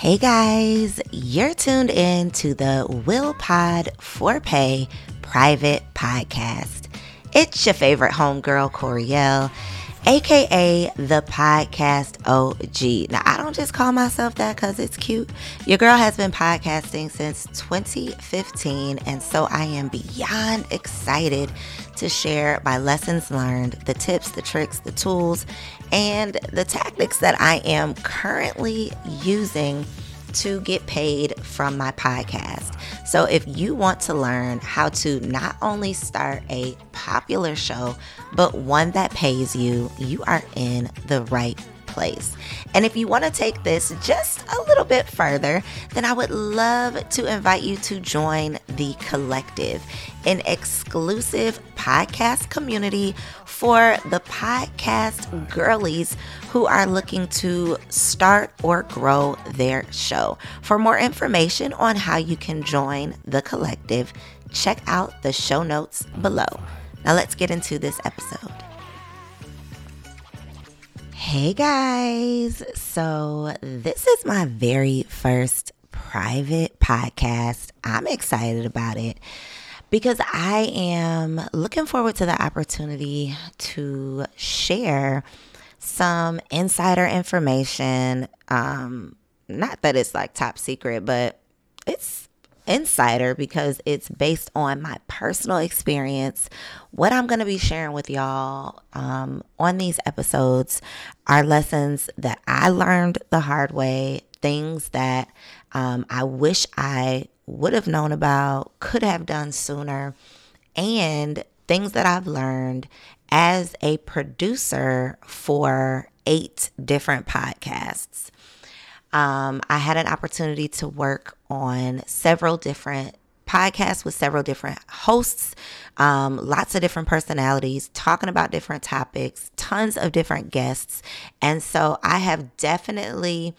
Hey guys, you're tuned in to the Will Pod for Pay private podcast. It's your favorite homegirl, Coriel, aka the podcast OG. Now, I don't just call myself that because it's cute. Your girl has been podcasting since 2015, and so I am beyond excited to share my lessons learned, the tips, the tricks, the tools, and the tactics that I am currently using to get paid from my podcast. So, if you want to learn how to not only start a popular show, but one that pays you, you are in the right place. And if you want to take this just a little bit further, then I would love to invite you to join the collective, an exclusive podcast community for the podcast girlies who are looking to start or grow their show. For more information on how you can join the collective, check out the show notes below. Now let's get into this episode. Hey guys, so this is my very first private podcast. I'm excited about it because I am looking forward to the opportunity to share some insider information. Um, not that it's like top secret, but it's insider because it's based on my personal experience. What I'm going to be sharing with y'all um, on these episodes are lessons that I learned the hard way, things that um, I wish I would have known about, could have done sooner, and things that I've learned as a producer for eight different podcasts. Um, I had an opportunity to work on several different podcasts with several different hosts, um, lots of different personalities, talking about different topics, tons of different guests. And so I have definitely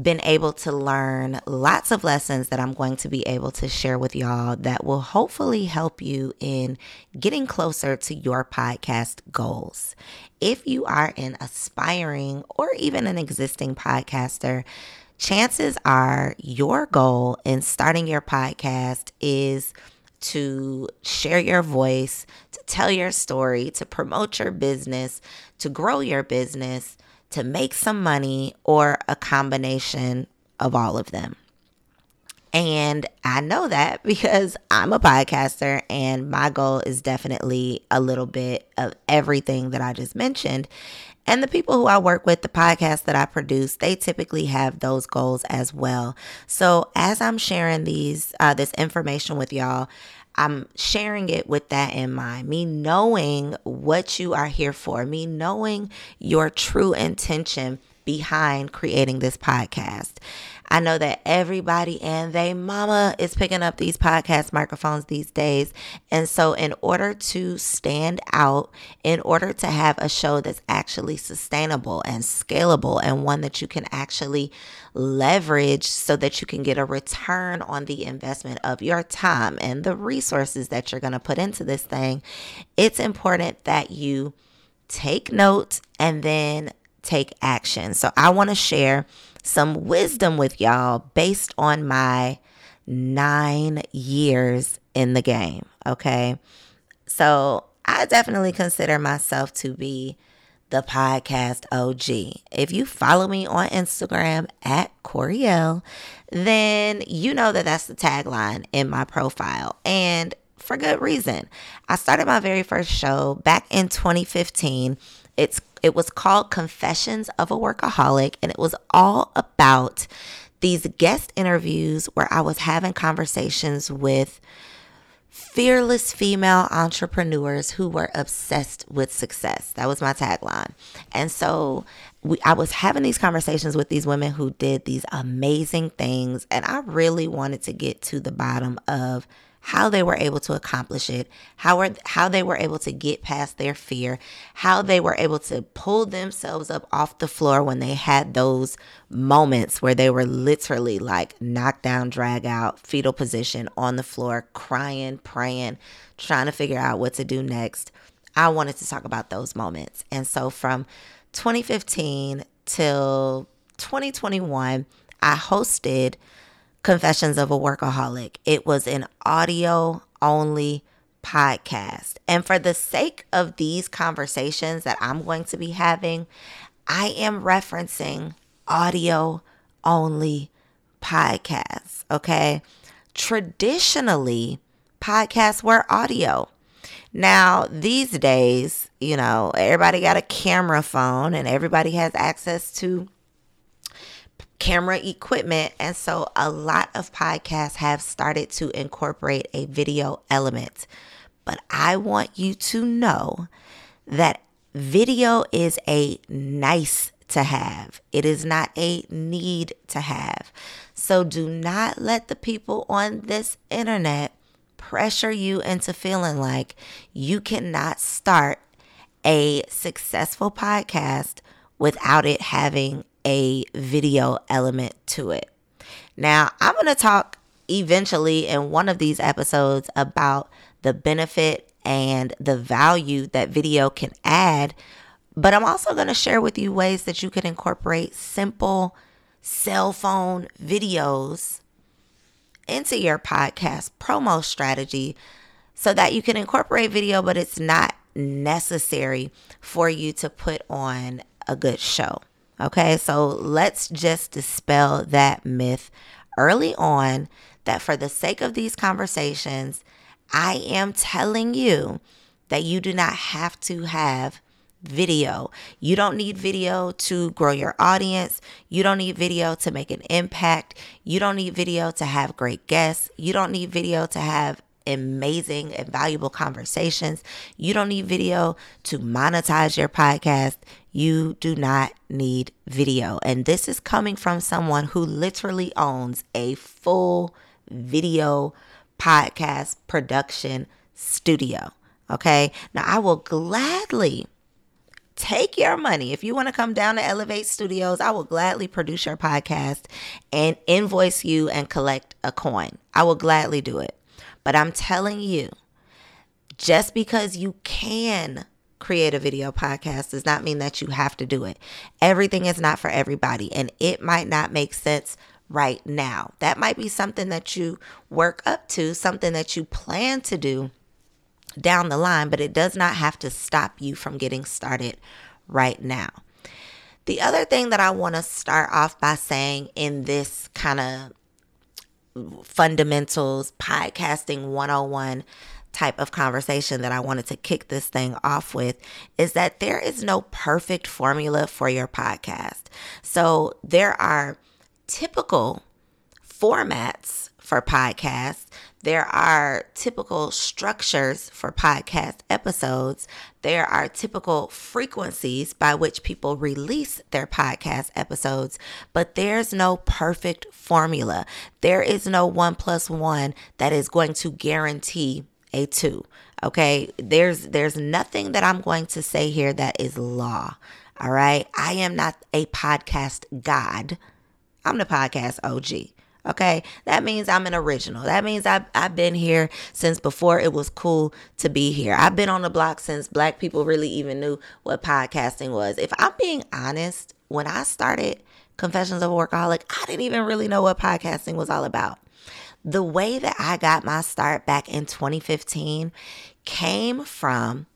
been able to learn lots of lessons that I'm going to be able to share with y'all that will hopefully help you in getting closer to your podcast goals. If you are an aspiring or even an existing podcaster, chances are your goal in starting your podcast is to share your voice, to tell your story, to promote your business, to grow your business to make some money or a combination of all of them. And I know that because I'm a podcaster and my goal is definitely a little bit of everything that I just mentioned. And the people who I work with, the podcasts that I produce, they typically have those goals as well. So as I'm sharing these uh, this information with y'all, I'm sharing it with that in mind. Me knowing what you are here for, me knowing your true intention behind creating this podcast. I know that everybody and they mama is picking up these podcast microphones these days. And so, in order to stand out, in order to have a show that's actually sustainable and scalable and one that you can actually leverage so that you can get a return on the investment of your time and the resources that you're going to put into this thing, it's important that you take note and then take action. So, I want to share some wisdom with y'all based on my nine years in the game. Okay. So I definitely consider myself to be the podcast OG. If you follow me on Instagram at Coriel, then you know that that's the tagline in my profile. And for good reason. I started my very first show back in 2015. It's it was called Confessions of a Workaholic, and it was all about these guest interviews where I was having conversations with fearless female entrepreneurs who were obsessed with success. That was my tagline. And so we, I was having these conversations with these women who did these amazing things, and I really wanted to get to the bottom of how they were able to accomplish it, how were how they were able to get past their fear, how they were able to pull themselves up off the floor when they had those moments where they were literally like knocked down, drag out, fetal position on the floor, crying, praying, trying to figure out what to do next. I wanted to talk about those moments. And so from 2015 till 2021, I hosted Confessions of a Workaholic. It was an audio only podcast. And for the sake of these conversations that I'm going to be having, I am referencing audio only podcasts. Okay. Traditionally, podcasts were audio. Now, these days, you know, everybody got a camera phone and everybody has access to camera equipment. And so a lot of podcasts have started to incorporate a video element. But I want you to know that video is a nice to have, it is not a need to have. So do not let the people on this internet pressure you into feeling like you cannot start a successful podcast without it having a video element to it. Now, I'm going to talk eventually in one of these episodes about the benefit and the value that video can add, but I'm also going to share with you ways that you can incorporate simple cell phone videos into your podcast promo strategy so that you can incorporate video, but it's not necessary for you to put on a good show. Okay, so let's just dispel that myth early on that for the sake of these conversations, I am telling you that you do not have to have video. You don't need video to grow your audience. You don't need video to make an impact. You don't need video to have great guests. You don't need video to have amazing and valuable conversations. You don't need video to monetize your podcast. You do not need video. And this is coming from someone who literally owns a full video podcast production studio. Okay. Now, I will gladly take your money. If you want to come down to Elevate Studios, I will gladly produce your podcast and invoice you and collect a coin. I will gladly do it. But I'm telling you, just because you can create a video podcast does not mean that you have to do it. Everything is not for everybody, and it might not make sense right now. That might be something that you work up to, something that you plan to do down the line, but it does not have to stop you from getting started right now. The other thing that I want to start off by saying in this kind of fundamentals podcasting 101 type of conversation that I wanted to kick this thing off with is that there is no perfect formula for your podcast. So there are typical formats for podcasts. There are typical structures for podcast episodes. There are typical frequencies by which people release their podcast episodes, but there's no perfect formula. There is no one plus one that is going to guarantee a two. Okay. There's, there's nothing that I'm going to say here that is law. All right. I am not a podcast god. I'm the podcast OG. Okay, that means I'm an original. That means I've, I've been here since before it was cool to be here. I've been on the block since black people really even knew what podcasting was. If I'm being honest, when I started Confessions of a Workaholic, I didn't even really know what podcasting was all about. The way that I got my start back in 2015 came from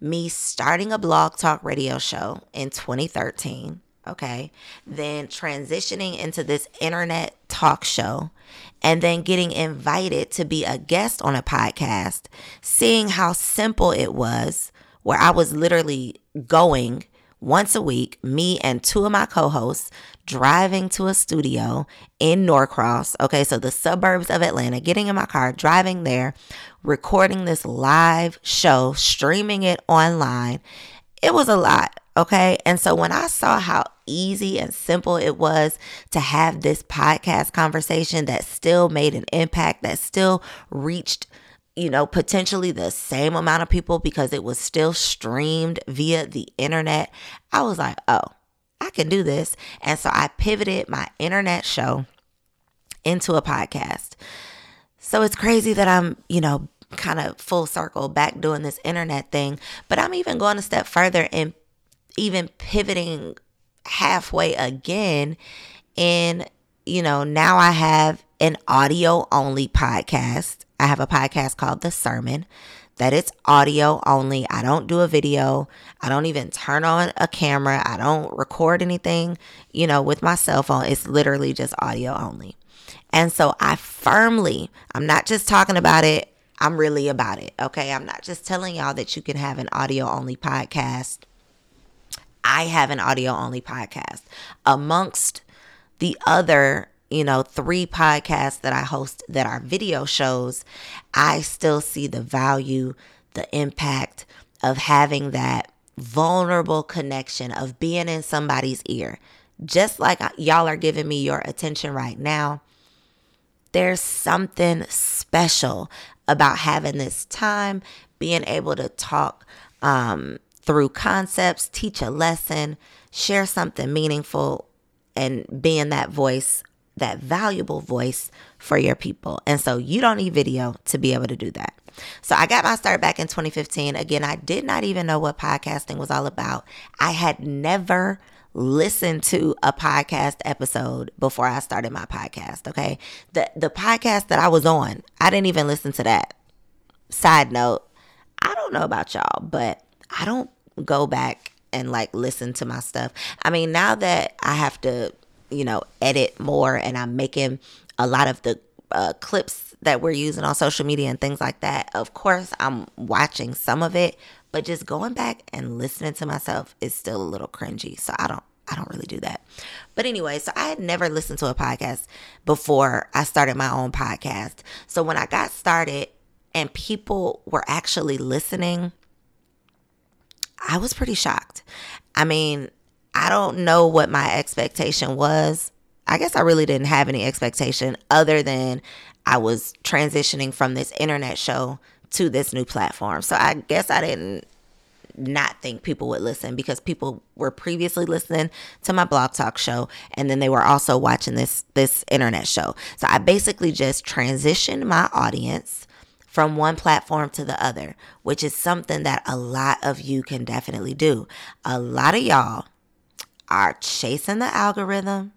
me starting a blog talk radio show in 2013 okay, then transitioning into this internet talk show, and then getting invited to be a guest on a podcast, seeing how simple it was, where I was literally going once a week, me and two of my co hosts driving to a studio in Norcross, okay, so the suburbs of Atlanta, getting in my car, driving there, recording this live show, streaming it online. It was a lot. Okay. And so when I saw how easy and simple it was to have this podcast conversation that still made an impact, that still reached, you know, potentially the same amount of people because it was still streamed via the internet, I was like, oh, I can do this. And so I pivoted my internet show into a podcast. So it's crazy that I'm, you know, kind of full circle back doing this internet thing, but I'm even going a step further and even pivoting halfway again and you know, now I have an audio only podcast. I have a podcast called The Sermon that it's audio only. I don't do a video. I don't even turn on a camera. I don't record anything, you know, with my cell phone. It's literally just audio only. And so I firmly, I'm not just talking about it, I'm really about it. Okay. I'm not just telling y'all that you can have an audio only podcast. I have an audio only podcast amongst the other you know, three podcasts that I host that are video shows, I still see the value, the impact of having that vulnerable connection of being in somebody's ear. Just like y'all are giving me your attention right now, there's something special about having this time, being able to talk um, through concepts, teach a lesson, share something meaningful, and being that voice that valuable voice for your people. And so you don't need video to be able to do that. So I got my start back in 2015. Again, I did not even know what podcasting was all about. I had never listened to a podcast episode before I started my podcast, okay? The the podcast that I was on, I didn't even listen to that. Side note, I don't know about y'all, but I don't go back and like listen to my stuff. I mean, now that I have to you know, edit more and I'm making a lot of the uh, clips that we're using on social media and things like that. Of course, I'm watching some of it, but just going back and listening to myself is still a little cringy. So I don't I don't really do that. But anyway, so I had never listened to a podcast before I started my own podcast. So when I got started and people were actually listening, I was pretty shocked. I mean, I don't know what my expectation was. I guess I really didn't have any expectation other than I was transitioning from this internet show to this new platform. So I guess I didn't not think people would listen because people were previously listening to my blog talk show and then they were also watching this this internet show. So I basically just transitioned my audience from one platform to the other, which is something that a lot of you can definitely do. A lot of y'all are chasing the algorithm,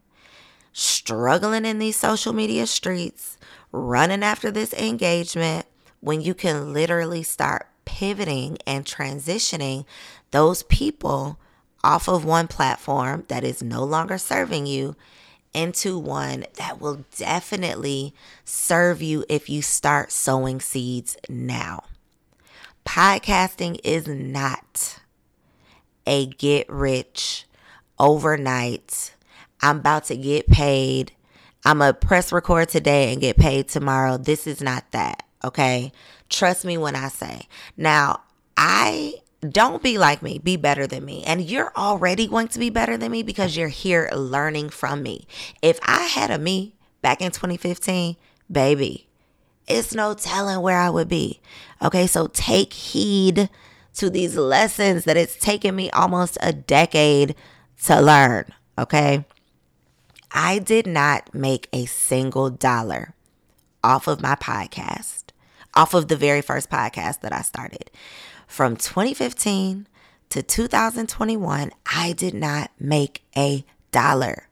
struggling in these social media streets, running after this engagement, when you can literally start pivoting and transitioning those people off of one platform that is no longer serving you into one that will definitely serve you if you start sowing seeds now. Podcasting is not a get rich overnight. I'm about to get paid. I'm a press record today and get paid tomorrow. This is not that. Okay. Trust me when I say. Now, I don't be like me, be better than me. And you're already going to be better than me because you're here learning from me. If I had a me back in 2015, baby, it's no telling where I would be. Okay. So take heed to these lessons that it's taken me almost a decade to learn, okay? I did not make a single dollar off of my podcast, off of the very first podcast that I started. From 2015 to 2021, I did not make a dollar.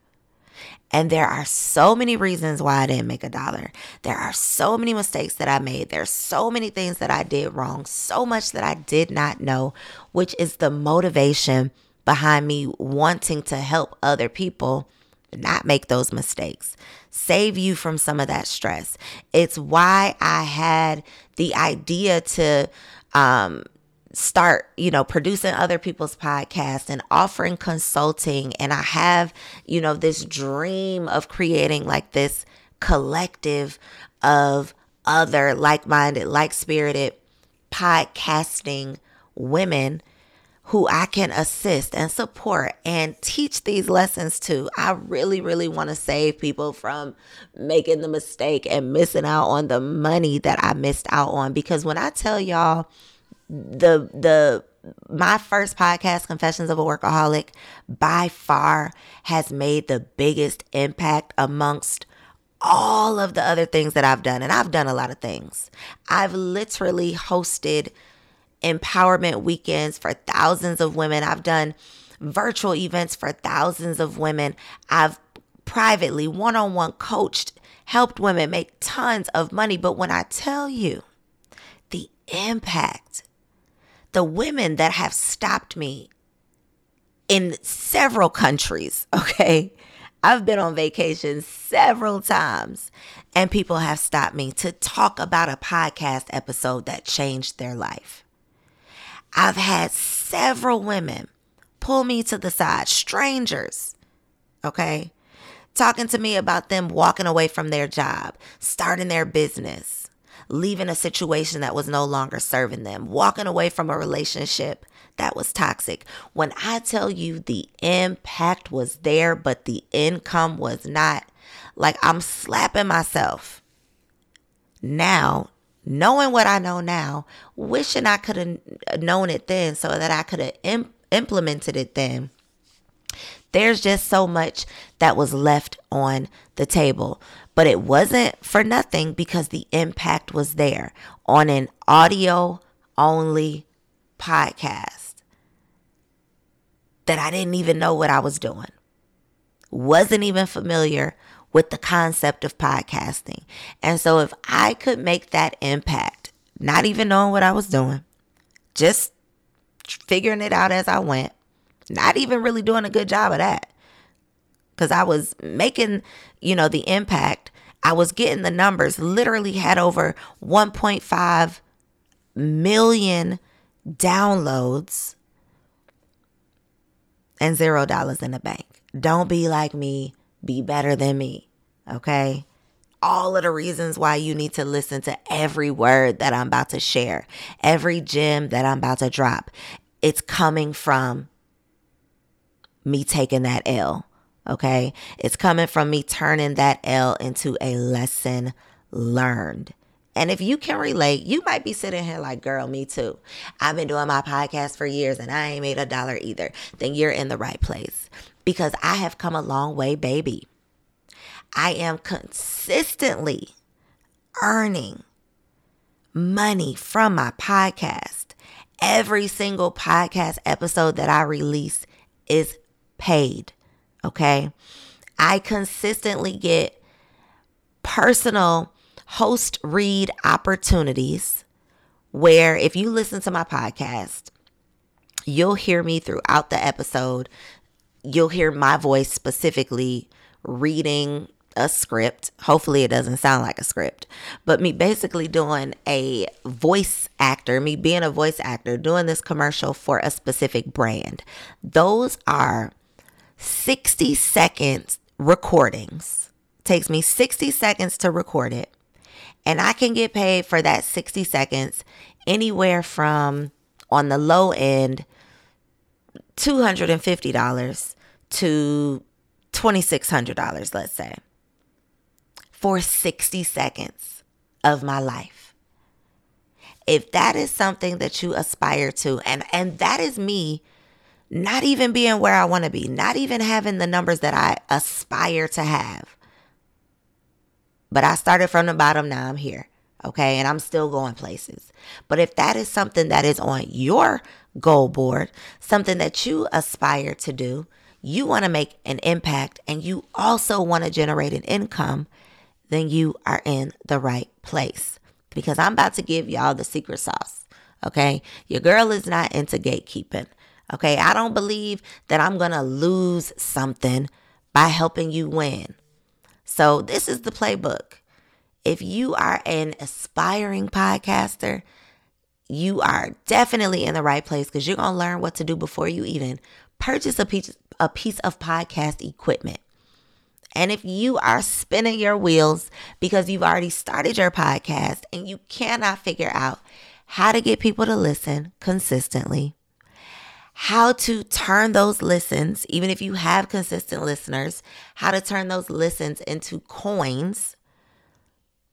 And there are so many reasons why I didn't make a dollar. There are so many mistakes that I made. There's so many things that I did wrong, so much that I did not know, which is the motivation behind me wanting to help other people not make those mistakes, save you from some of that stress. It's why I had the idea to um, start, you know, producing other people's podcasts and offering consulting. And I have, you know, this dream of creating like this collective of other like minded, like spirited podcasting women who I can assist and support and teach these lessons to. I really, really want to save people from making the mistake and missing out on the money that I missed out on. Because when I tell y'all the the my first podcast, Confessions of a Workaholic, by far has made the biggest impact amongst all of the other things that I've done. And I've done a lot of things. I've literally hosted empowerment weekends for thousands of women. I've done virtual events for thousands of women. I've privately, one on one coached, helped women make tons of money. But when I tell you the impact, the women that have stopped me in several countries, okay? I've been on vacation several times, and people have stopped me to talk about a podcast episode that changed their life. I've had several women pull me to the side, strangers, okay? Talking to me about them walking away from their job, starting their business, leaving a situation that was no longer serving them, walking away from a relationship that was toxic. When I tell you the impact was there, but the income was not, like I'm slapping myself now, knowing what I know now, wishing I could have known it then so that I could have Im- implemented it then. There's just so much that was left on the table. But it wasn't for nothing because the impact was there on an audio only podcast that I didn't even know what I was doing. Wasn't even familiar with the concept of podcasting. And so if I could make that impact, not even knowing what I was doing, just figuring it out as I went, not even really doing a good job of that. Cuz I was making, you know, the impact. I was getting the numbers. Literally had over 1.5 million downloads and zero dollars in the bank. Don't be like me, be better than me. Okay? All of the reasons why you need to listen to every word that I'm about to share, every gem that I'm about to drop. It's coming from me taking that L. Okay? It's coming from me turning that L into a lesson learned. And if you can relate, you might be sitting here like, girl, me too. I've been doing my podcast for years and I ain't made a dollar either. Then you're in the right place because I have come a long way, baby. I am consistently earning money from my podcast. Every single podcast episode that I release is paid. Okay. I consistently get personal host read opportunities where if you listen to my podcast, you'll hear me throughout the episode. You'll hear my voice specifically reading a script. Hopefully, it doesn't sound like a script, but me basically doing a voice actor, me being a voice actor, doing this commercial for a specific brand. Those are 60 seconds recordings. Takes me 60 seconds to record it. And I can get paid for that 60 seconds anywhere from on the low end $250 to $2,600, let's say, for 60 seconds of my life. If that is something that you aspire to, and, and that is me not even being where I want to be, not even having the numbers that I aspire to have, but I started from the bottom, now I'm here. Okay. And I'm still going places. But if that is something that is on your goal board, something that you aspire to do, you want to make an impact, and you also want to generate an income, then you are in the right place. Because I'm about to give y'all the secret sauce. Okay. Your girl is not into gatekeeping. Okay. I don't believe that I'm going to lose something by helping you win. So, this is the playbook. If you are an aspiring podcaster, you are definitely in the right place because you're going to learn what to do before you even purchase a piece, a piece of podcast equipment. And if you are spinning your wheels because you've already started your podcast and you cannot figure out how to get people to listen consistently, how to turn those listens, even if you have consistent listeners, how to turn those listens into coins.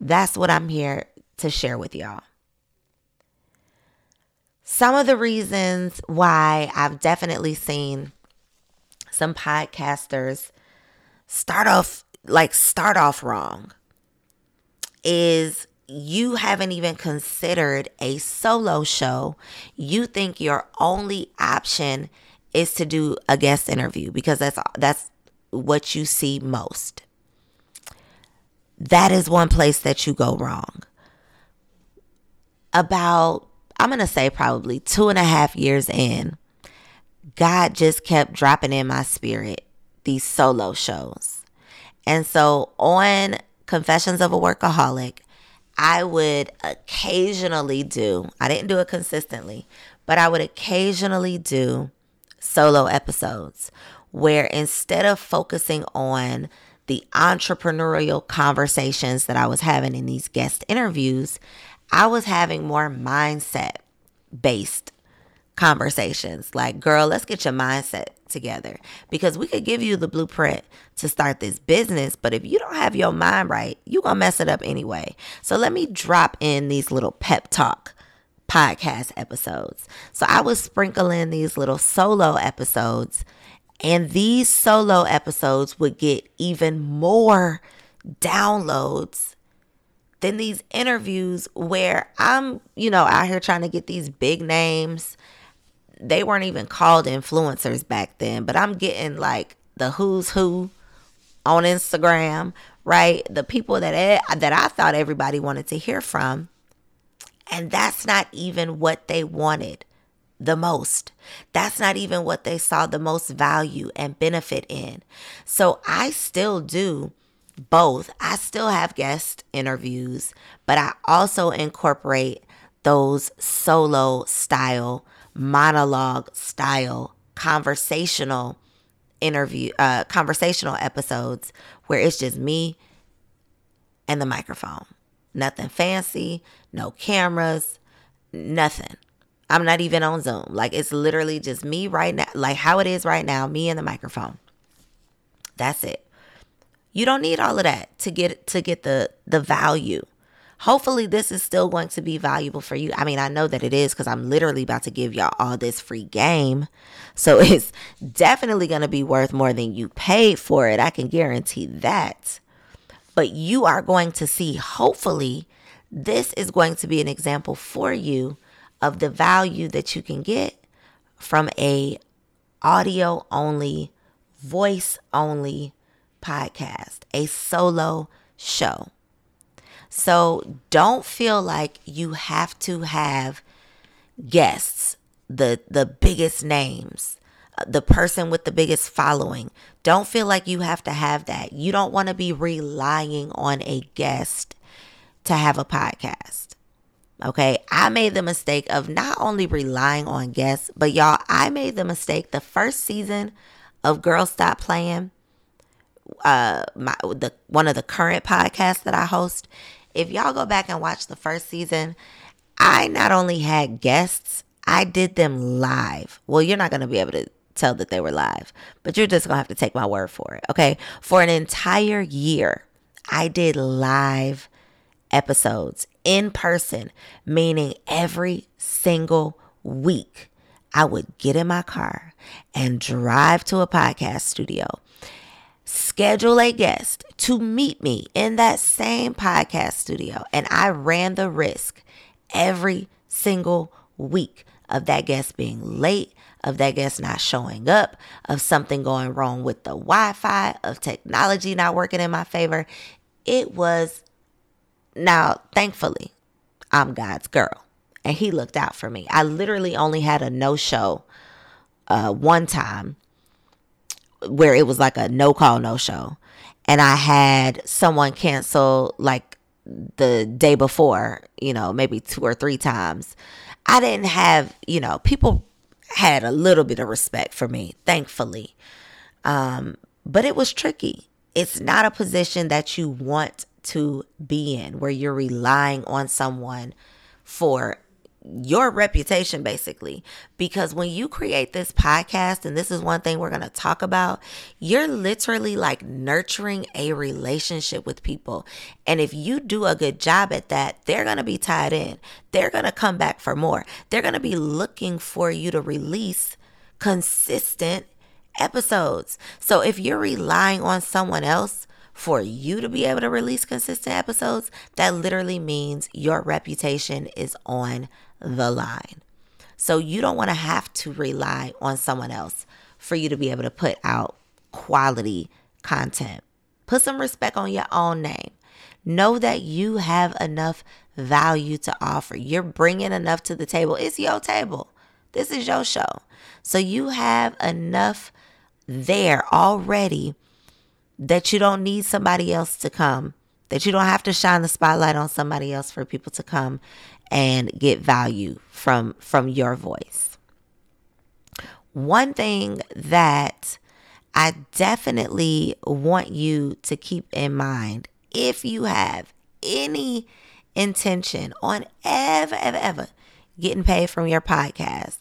That's what I'm here to share with y'all. Some of the reasons why I've definitely seen some podcasters start off like start off wrong is you haven't even considered a solo show, you think your only option is to do a guest interview because that's that's what you see most. That is one place that you go wrong. About, I'm going to say probably two and a half years in, God just kept dropping in my spirit these solo shows. And so on Confessions of a Workaholic, I would occasionally do, I didn't do it consistently, but I would occasionally do solo episodes where instead of focusing on the entrepreneurial conversations that I was having in these guest interviews, I was having more mindset based conversations. Like, girl, let's get your mindset together because we could give you the blueprint to start this business, but if you don't have your mind right, you're going to mess it up anyway. So let me drop in these little pep talk podcast episodes. So I was sprinkling these little solo episodes, and these solo episodes would get even more downloads than these interviews where I'm, you know, out here trying to get these big names they weren't even called influencers back then, but I'm getting like the who's who on Instagram, right? The people that that I thought everybody wanted to hear from. And that's not even what they wanted the most. That's not even what they saw the most value and benefit in. So I still do both. I still have guest interviews, but I also incorporate those solo style monologue style conversational interview uh conversational episodes where it's just me and the microphone. Nothing fancy, no cameras, nothing. I'm not even on Zoom. Like it's literally just me right now, like how it is right now, me and the microphone. That's it. You don't need all of that to get to get the the value Hopefully, this is still going to be valuable for you. I mean, I know that it is because I'm literally about to give y'all all this free game. So it's definitely going to be worth more than you paid for it. I can guarantee that. But you are going to see, hopefully, this is going to be an example for you of the value that you can get from a audio only, voice only podcast, a solo show. So don't feel like you have to have guests, the the biggest names, uh, the person with the biggest following. Don't feel like you have to have that. You don't want to be relying on a guest to have a podcast. Okay, I made the mistake of not only relying on guests, but y'all, I made the mistake the first season of Girl Stop Playing. Uh, my the one of the current podcasts that I host if y'all go back and watch the first season, I not only had guests, I did them live. Well, you're not going to be able to tell that they were live, but you're just going to have to take my word for it. Okay. For an entire year, I did live episodes in person, meaning every single week. I would get in my car and drive to a podcast studio schedule a guest to meet me in that same podcast studio. And I ran the risk every single week of that guest being late, of that guest not showing up, of something going wrong with the Wi Fi, of technology not working in my favor. It was now, thankfully, I'm God's girl and He looked out for me. I literally only had a no show uh, one time where it was like a no call, no show. And I had someone cancel like the day before, you know, maybe two or three times. I didn't have, you know, people had a little bit of respect for me, thankfully. Um, but it was tricky. It's not a position that you want to be in where you're relying on someone for your reputation basically. Because when you create this podcast and this is one thing we're going to talk about you're literally like nurturing a relationship with people. And if you do a good job at that they're going to be tied in. They're going to come back for more. They're going to be looking for you to release consistent episodes. So if you're relying on someone else for you to be able to release consistent episodes, that literally means your reputation is on the line. So you don't want to have to rely on someone else for you to be able to put out quality content. Put some respect on your own name. Know that you have enough value to offer. You're bringing enough to the table. It's your table. This is your show. So you have enough there already that you don't need somebody else to come, that you don't have to shine the spotlight on somebody else for people to come and get value from from your voice. One thing that I definitely want you to keep in mind if you have any intention on ever, ever, ever getting paid from your podcast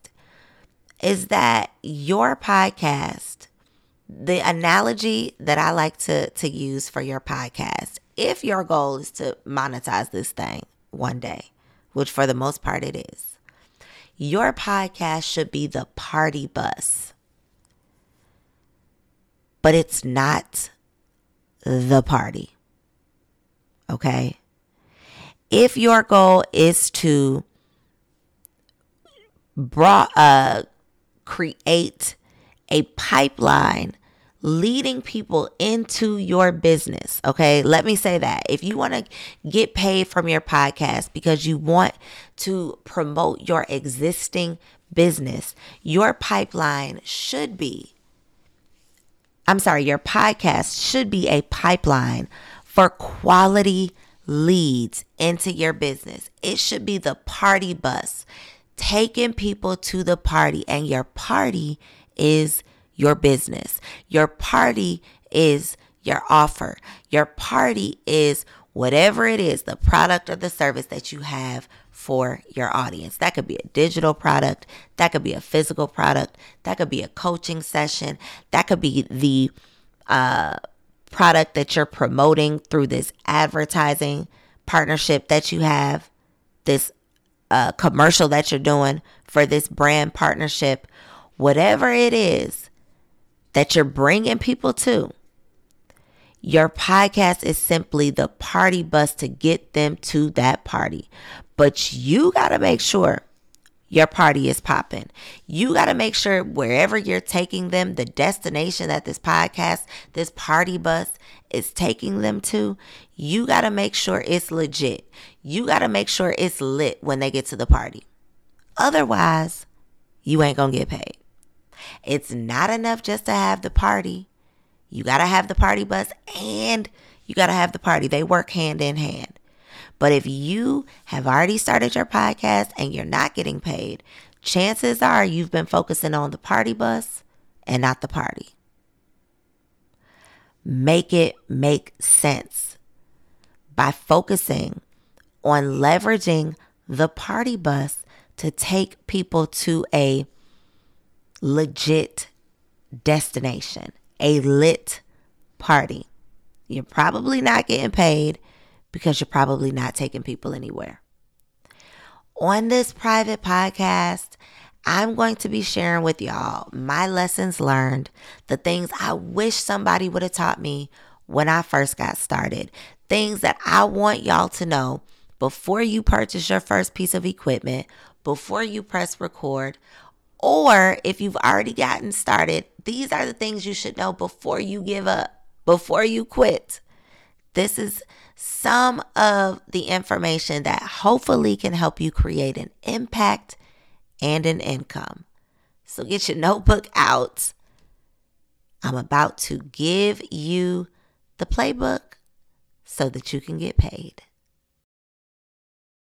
is that your podcast, the analogy that I like to, to use for your podcast, if your goal is to monetize this thing one day, which for the most part it is, your podcast should be the party bus. But it's not the party. Okay? If your goal is to brought, uh, create a pipeline leading people into your business. Okay. Let me say that. If you want to get paid from your podcast because you want to promote your existing business, your pipeline should be, I'm sorry, your podcast should be a pipeline for quality leads into your business. It should be the party bus taking people to the party, and your party is your business. Your party is your offer. Your party is whatever it is, the product or the service that you have for your audience. That could be a digital product, that could be a physical product, that could be a coaching session, that could be the uh, product that you're promoting through this advertising partnership that you have, this uh, commercial that you're doing for this brand partnership, whatever it is that you're bringing people to, your podcast is simply the party bus to get them to that party. But you got to make sure your party is popping. You got to make sure wherever you're taking them, the destination that this podcast, this party bus is taking them to, you got to make sure it's legit. You got to make sure it's lit when they get to the party. Otherwise, you ain't going to get paid. It's not enough just to have the party. You got to have the party bus and you got to have the party. They work hand in hand. But if you have already started your podcast and you're not getting paid, chances are you've been focusing on the party bus and not the party. Make it make sense by focusing on leveraging the party bus to take people to a legit destination, a lit party. You're probably not getting paid because you're probably not taking people anywhere. On this private podcast, I'm going to be sharing with y'all my lessons learned, the things I wish somebody would have taught me when I first got started, things that I want y'all to know before you purchase your first piece of equipment, before you press record, or if you've already gotten started, these are the things you should know before you give up, before you quit. This is some of the information that hopefully can help you create an impact and an income. So get your notebook out. I'm about to give you the playbook so that you can get paid.